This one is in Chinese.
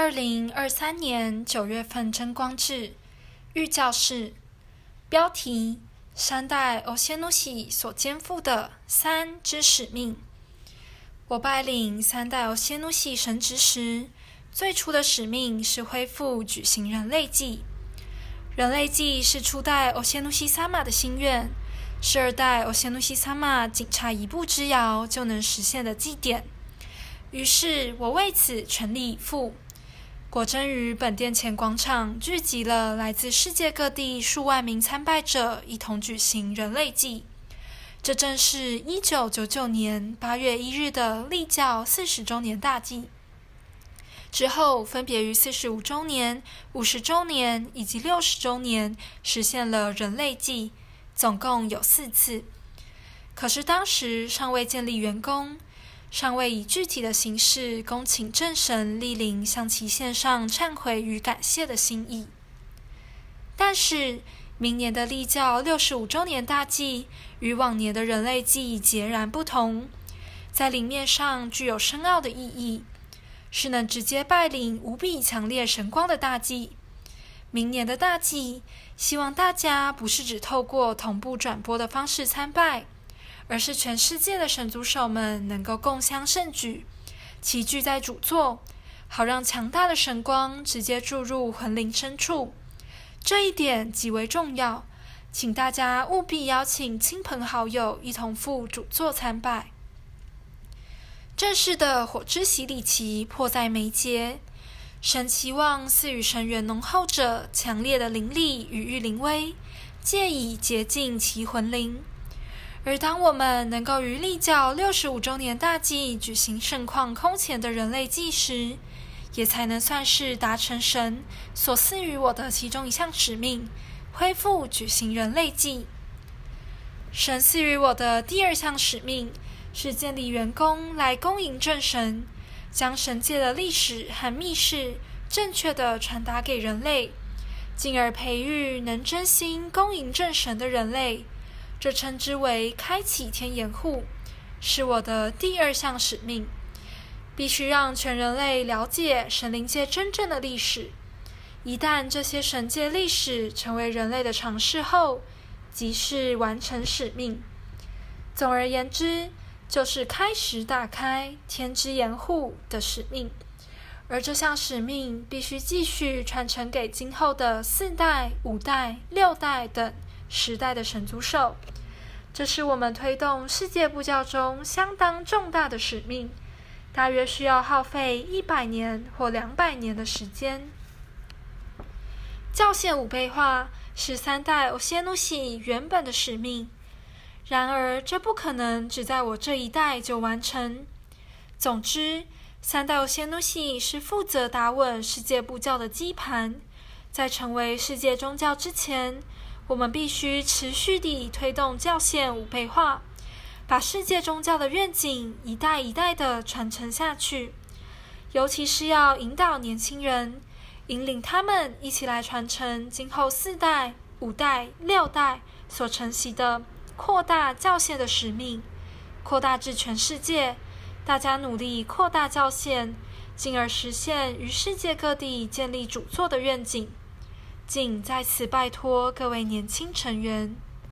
二零二三年九月份真光志，御教室标题：三代欧仙奴系所肩负的三之使命。我拜领三代欧仙奴系神职时，最初的使命是恢复举行人类祭。人类祭是初代欧仙奴系萨玛的心愿，是二代欧仙奴系萨玛仅差一步之遥就能实现的祭典。于是我为此全力以赴。果真于本殿前广场聚集了来自世界各地数万名参拜者，一同举行人类祭。这正是一九九九年八月一日的立教四十周年大祭。之后，分别于四十五周年、五十周年以及六十周年实现了人类祭，总共有四次。可是当时尚未建立员工。尚未以具体的形式恭请正神莅临，向其献上忏悔与感谢的心意。但是，明年的立教六十五周年大祭与往年的人类祭截然不同，在灵面上具有深奥的意义，是能直接拜领无比强烈神光的大祭。明年的大祭，希望大家不是只透过同步转播的方式参拜。而是全世界的神族手们能够共襄盛举，齐聚在主座，好让强大的神光直接注入魂灵深处。这一点极为重要，请大家务必邀请亲朋好友一同赴主座参拜。正式的火之洗礼期迫在眉睫，神期望赐予神缘浓厚者强烈的灵力与御灵威，借以洁净其魂灵。而当我们能够于立教六十五周年大祭举行盛况空前的人类祭时，也才能算是达成神所赐予我的其中一项使命，恢复举行人类祭。神赐予我的第二项使命是建立员工来恭迎正神，将神界的历史和密事正确地传达给人类，进而培育能真心恭迎正神的人类。这称之为开启天眼户，是我的第二项使命。必须让全人类了解神灵界真正的历史。一旦这些神界历史成为人类的常识后，即是完成使命。总而言之，就是开始打开天之眼户的使命。而这项使命必须继续传承给今后的四代、五代、六代等。时代的神组手，这是我们推动世界布教中相当重大的使命，大约需要耗费一百年或两百年的时间。教线五倍化是三代欧谢努西原本的使命，然而这不可能只在我这一代就完成。总之，三代欧谢努西是负责打稳世界布教的基盘，在成为世界宗教之前。我们必须持续地推动教线五倍化，把世界宗教的愿景一代一代地传承下去。尤其是要引导年轻人，引领他们一起来传承今后四代、五代、六代所承袭的扩大教线的使命，扩大至全世界。大家努力扩大教线，进而实现于世界各地建立主座的愿景。谨在此拜托各位年轻成员。